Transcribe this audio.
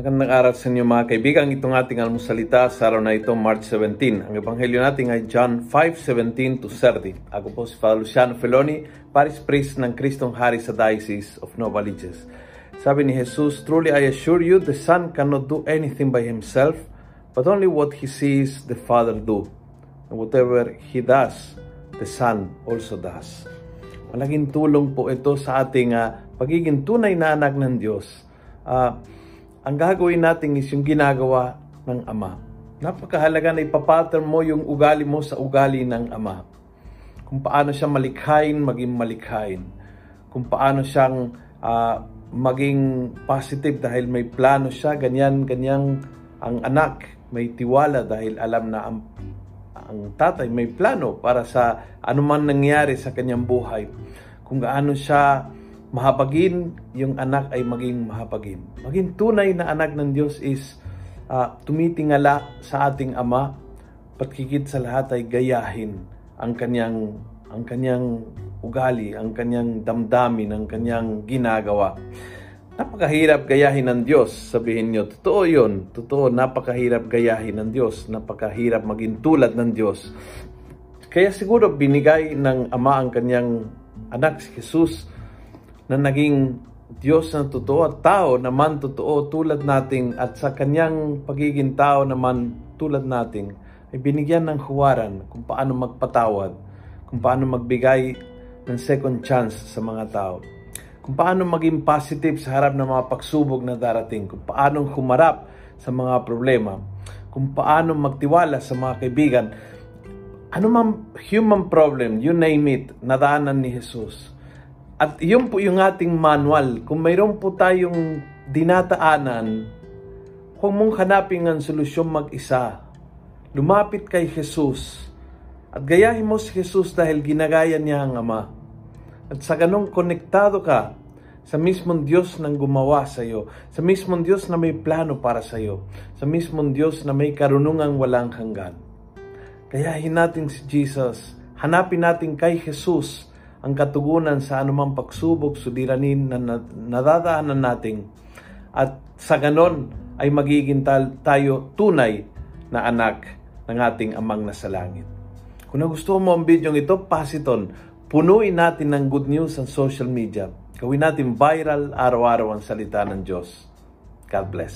Magandang araw sa inyo mga kaibigan. Itong ating almusalita sa araw na ito, March 17. Ang ebanghelyo natin ay John 5:17 to 30. Ako po si Father Luciano Feloni, Paris Priest ng Kristong Hari sa Diocese of Novaliches. Sabi ni Jesus, Truly I assure you, the Son cannot do anything by himself, but only what he sees the Father do. And whatever he does, the Son also does. Malaking tulong po ito sa ating uh, pagiging tunay na anak ng Diyos. Uh, ang gagawin natin is yung ginagawa ng Ama. Napakahalaga na ipapattern mo yung ugali mo sa ugali ng Ama. Kung paano siya malikhain, maging malikhain. Kung paano siyang uh, maging positive dahil may plano siya, ganyan, ganyan ang anak may tiwala dahil alam na ang, ang tatay may plano para sa anuman nangyari sa kanyang buhay. Kung gaano siya mahabagin, yung anak ay maging mahabagin. Maging tunay na anak ng Diyos is uh, tumitingala sa ating Ama, patkikit sa lahat ay gayahin ang kanyang ang kanyang ugali, ang kanyang damdamin, ang kanyang ginagawa. Napakahirap gayahin ng Diyos. Sabihin niyo, totoo yun. Totoo, napakahirap gayahin ng Diyos. Napakahirap maging tulad ng Diyos. Kaya siguro binigay ng Ama ang kanyang anak si Jesus na naging Diyos na totoo at tao naman totoo tulad nating at sa kanyang pagiging tao naman tulad nating ay binigyan ng huwaran kung paano magpatawad, kung paano magbigay ng second chance sa mga tao, kung paano maging positive sa harap ng mga pagsubok na darating, kung paano humarap sa mga problema, kung paano magtiwala sa mga kaibigan. Ano man human problem, you name it, nadaanan ni Jesus at yun po yung ating manual. Kung mayroon po tayong dinataanan, huwag mong hanapin ang solusyon mag-isa. Lumapit kay Jesus. At gayahin mo si Jesus dahil ginagaya niya ang Ama. At sa ganong konektado ka sa mismong Diyos nang gumawa sa iyo, sa mismong Diyos na may plano para sa iyo, sa mismong Diyos na may karunungang walang hanggan. Gayahin natin si Jesus. Hanapin natin kay Jesus ang katugunan sa anumang pagsubok, suliranin na nadadaanan natin at sa ganon ay magiging tayo tunay na anak ng ating amang nasa langit. Kung nagustuhan mo ang video ito, pass it on. Punuin natin ng good news sa social media. Gawin natin viral araw-araw ang salita ng Diyos. God bless.